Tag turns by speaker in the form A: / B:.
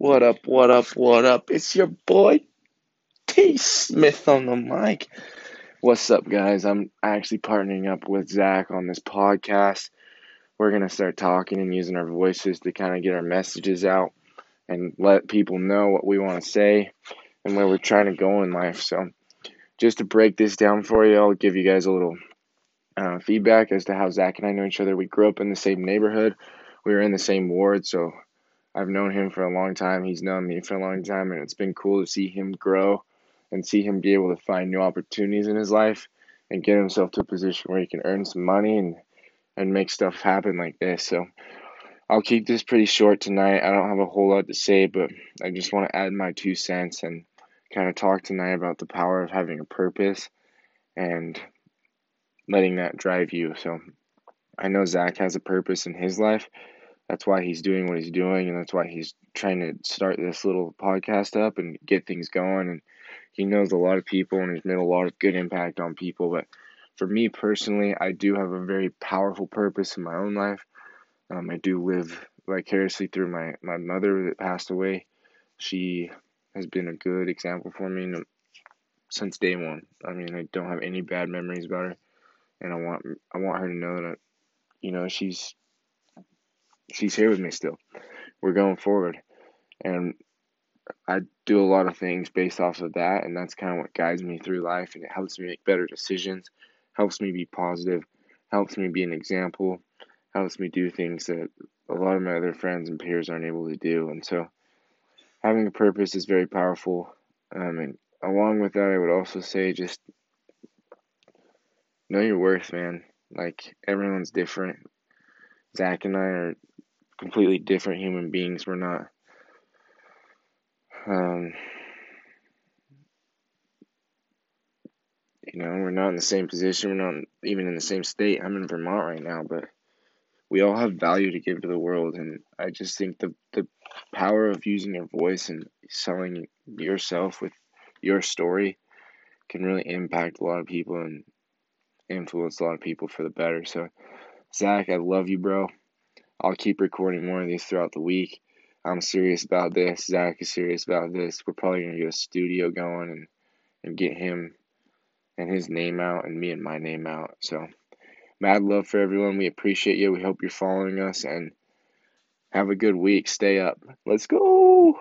A: What up, what up, what up? It's your boy T Smith on the mic. What's up, guys? I'm actually partnering up with Zach on this podcast. We're going to start talking and using our voices to kind of get our messages out and let people know what we want to say and where we're trying to go in life. So, just to break this down for you, I'll give you guys a little uh, feedback as to how Zach and I know each other. We grew up in the same neighborhood, we were in the same ward, so I've known him for a long time. He's known me for a long time, and it's been cool to see him grow and see him be able to find new opportunities in his life and get himself to a position where he can earn some money and and make stuff happen like this. So I'll keep this pretty short tonight. I don't have a whole lot to say, but I just want to add my two cents and kind of talk tonight about the power of having a purpose and letting that drive you. So I know Zach has a purpose in his life that's why he's doing what he's doing, and that's why he's trying to start this little podcast up and get things going. And he knows a lot of people, and he's made a lot of good impact on people. But for me personally, I do have a very powerful purpose in my own life. Um, I do live vicariously through my my mother that passed away. She has been a good example for me since day one. I mean, I don't have any bad memories about her, and I want I want her to know that, you know, she's she's here with me still. We're going forward. And I do a lot of things based off of that, and that's kind of what guides me through life, and it helps me make better decisions, helps me be positive, helps me be an example, helps me do things that a lot of my other friends and peers aren't able to do. And so, having a purpose is very powerful. Um, and along with that, I would also say just know your worth, man. Like, everyone's different. Zach and I are completely different human beings. We're not. Um, you know, we're not in the same position. We're not even in the same state. I'm in Vermont right now, but we all have value to give to the world, and I just think the the power of using your voice and selling yourself with your story can really impact a lot of people and influence a lot of people for the better. So, Zach, I love you, bro. I'll keep recording more of these throughout the week. I'm serious about this. Zach is serious about this. We're probably gonna get a studio going and and get him and his name out and me and my name out. So mad love for everyone. We appreciate you. We hope you're following us and have a good week. Stay up. Let's go.